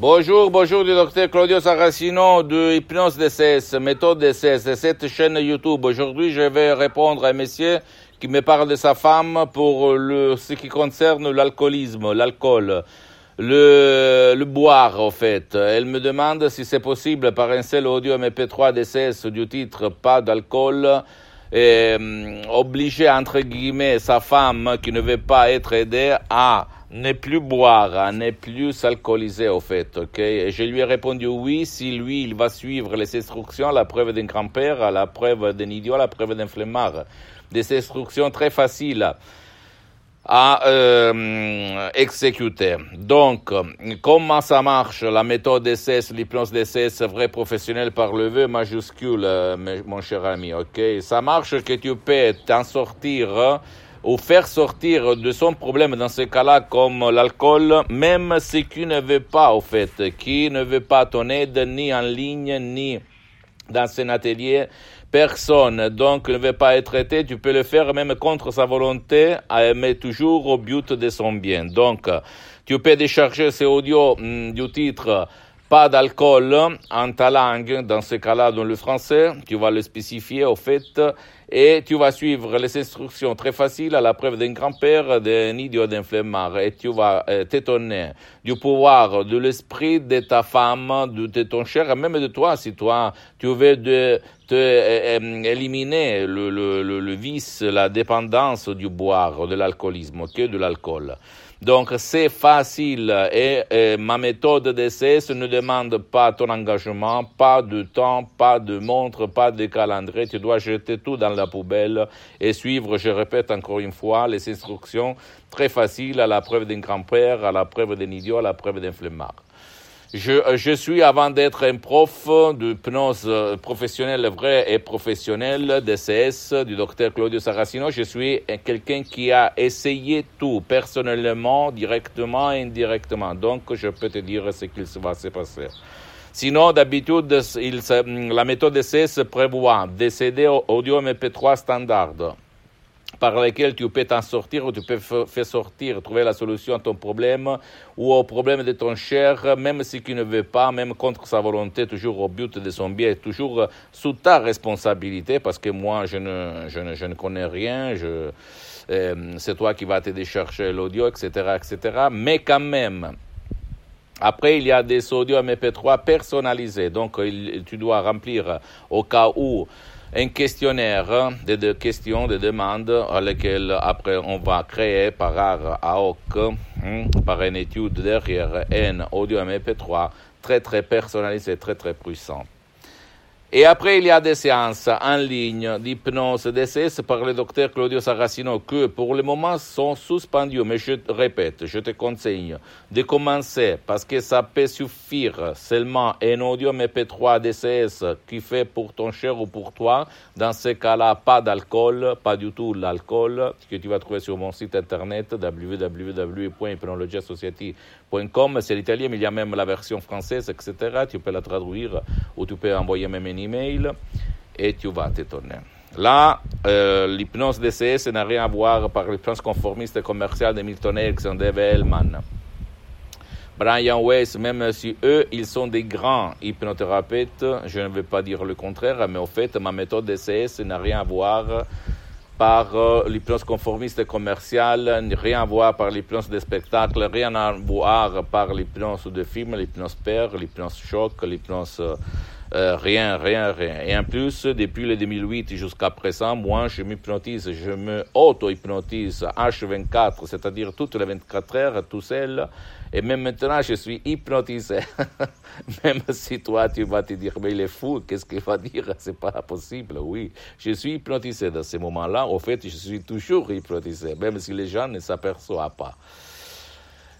Bonjour, bonjour du docteur Claudio Saracino de Hypnose DCS, méthode DCS, de cette chaîne YouTube. Aujourd'hui, je vais répondre à un monsieur qui me parle de sa femme pour ce qui concerne l'alcoolisme, l'alcool, le, boire, en fait. Elle me demande si c'est possible par un seul audio MP3 DCS du titre Pas d'alcool, et, euh, obliger, entre guillemets, sa femme qui ne veut pas être aidée à ne plus boire, à ne plus s'alcooliser au fait, ok? Et je lui ai répondu oui si lui il va suivre les instructions, la preuve d'un grand-père, la preuve d'un idiot, la preuve d'un flemmard. Des instructions très faciles à euh, exécuter. Donc, comment ça marche la méthode DCS, l'hypnose DCS, vrai professionnel par le vœu majuscule, euh, mon cher ami, ok? Ça marche que tu peux t'en sortir ou faire sortir de son problème dans ce cas-là comme l'alcool, même si qui ne veut pas, au fait, qui ne veut pas ton aide ni en ligne, ni dans un atelier, personne donc ne veut pas être traité, tu peux le faire même contre sa volonté, mais toujours au but de son bien. Donc, tu peux décharger ces audios mm, du titre pas d'alcool en ta langue, dans ce cas-là dans le français, tu vas le spécifier au fait, et tu vas suivre les instructions très faciles à la preuve d'un grand-père, d'un idiot, d'un flemmard, et tu vas euh, t'étonner du pouvoir de l'esprit de ta femme, de, ton cher, même de toi, si toi, tu veux te, euh, euh, éliminer le, le, le, le, vice, la dépendance du boire, de l'alcoolisme, que de l'alcool. Donc c'est facile et, ma méthode d'essai ne demande pas ton engagement, pas de temps, pas de montre, pas de calendrier. Tu dois jeter tout dans la poubelle et suivre, je répète encore une fois, les instructions très faciles à la preuve d'un grand-père, à la preuve d'un idiot, à la preuve d'un flemmard. Je, euh, je, suis, avant d'être un prof de pnose euh, professionnel vrai et professionnel DCS du docteur Claudio Saracino, je suis quelqu'un qui a essayé tout personnellement, directement et indirectement. Donc, je peux te dire ce qu'il va se passer. Sinon, d'habitude, la méthode DCS prévoit des CD audio MP3 standard par lesquels tu peux t'en sortir ou tu peux faire sortir, trouver la solution à ton problème ou au problème de ton cher, même si tu ne veut pas, même contre sa volonté, toujours au but de son bien, toujours sous ta responsabilité, parce que moi, je ne, je ne, je ne connais rien, je, euh, c'est toi qui vas te décharger l'audio, etc., etc., mais quand même, après, il y a des audios MP3 personnalisés, donc tu dois remplir au cas où un questionnaire de, de, questions, de demandes à lesquelles après on va créer par hoc, hein, par une étude derrière un audio MP3 très très personnalisé, très très puissant. Et après, il y a des séances en ligne d'hypnose DCS par le docteur Claudio Saracino que pour le moment sont suspendues. Mais je répète, je te conseille de commencer parce que ça peut suffire seulement un audio MP3 DCS qui fait pour ton cher ou pour toi. Dans ce cas-là, pas d'alcool, pas du tout l'alcool que tu vas trouver sur mon site internet www.hypnologiassociative.com. C'est l'italien, mais il y a même la version française, etc. Tu peux la traduire ou tu peux envoyer même un email et tu vas t'étonner. Là, euh, l'hypnose DCS n'a rien à voir par l'hypnose conformiste commerciale de Milton Erickson, Dave Hellman. Brian Weiss, même si eux, ils sont des grands hypnothérapeutes, je ne veux pas dire le contraire, mais au fait, ma méthode DCS n'a rien à voir par euh, l'hypnose conformiste commerciale, rien à voir par l'hypnose de spectacle, rien à voir par l'hypnose de film, l'hypnose père, l'hypnose choc, l'hypnose rien, rien, rien. Et en plus, depuis le 2008 jusqu'à présent, moi, je m'hypnotise, je me auto-hypnotise H24, c'est-à-dire toutes les 24 heures, tout seul. Et même maintenant, je suis hypnotisé. même si toi, tu vas te dire, mais il est fou, qu'est-ce qu'il va dire? C'est pas possible. Oui, je suis hypnotisé dans ces moments-là. Au fait, je suis toujours hypnotisé, même si les gens ne s'aperçoivent pas.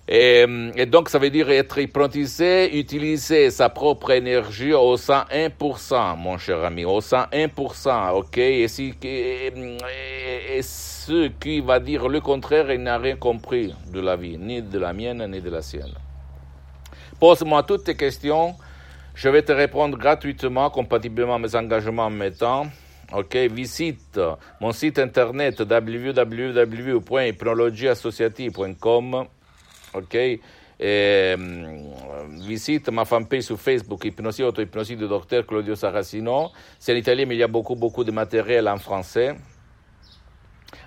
Et, donc, ça veut dire être hypnotisé, utiliser sa propre énergie au 101%, mon cher ami, au 101%, ok? Et, si, et, ce qui va dire le contraire, il n'a rien compris de la vie, ni de la mienne, ni de la sienne. Pose-moi toutes tes questions, je vais te répondre gratuitement, compatiblement à mes engagements en mes temps. Ok, visite mon site internet www.hypnologieassociative.com ok? Et, visite ma fanpage sur Facebook, Hypnosie, Auto-Hypnosie du docteur Claudio Saracino. C'est en italien, mais il y a beaucoup, beaucoup de matériel en français.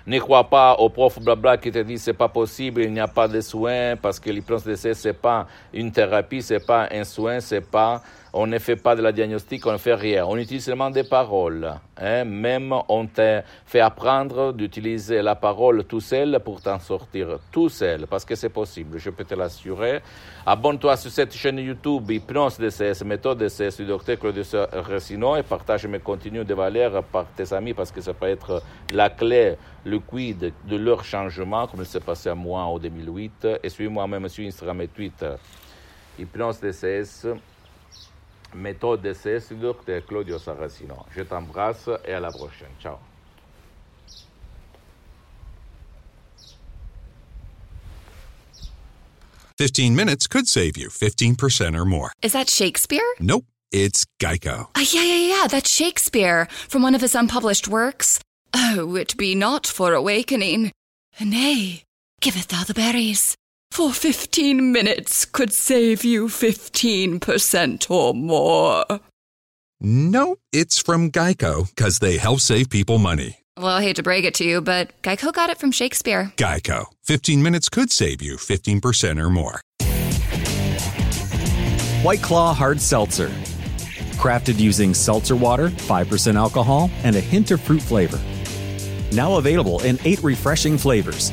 Ne crois pas au prof blabla qui te dit c'est pas possible, il n'y a pas de soins parce que l'hypnose d'essai c'est pas une thérapie, c'est pas un soin, c'est pas on ne fait pas de la diagnostic, on ne fait rien. On utilise seulement des paroles. Hein. Même on te fait apprendre d'utiliser la parole tout seul pour t'en sortir tout seul, parce que c'est possible, je peux te l'assurer. Abonne-toi sur cette chaîne YouTube Hypnose DCS, méthode DCS du docteur Claude Racino et partage mes contenus de valeur par tes amis parce que ça peut être la clé, le quid de leur changement, comme il s'est passé à moi en 2008. Et suis-moi même sur Instagram et Twitter. Hypnose DCS méthode d'essai de Claudio Saracino. Je t'embrasse et à la prochaine. Ciao. Fifteen minutes could save you 15% or more. Is that Shakespeare? Nope, it's Geico. Uh, yeah, yeah, yeah, that's Shakespeare from one of his unpublished works. Oh, it be not for awakening. Nay, giveth thou the berries for 15 minutes could save you 15% or more. No, it's from Geico because they help save people money. Well, I hate to break it to you, but Geico got it from Shakespeare. Geico. 15 minutes could save you 15% or more. White Claw Hard Seltzer. Crafted using seltzer water, 5% alcohol, and a hint of fruit flavor. Now available in eight refreshing flavors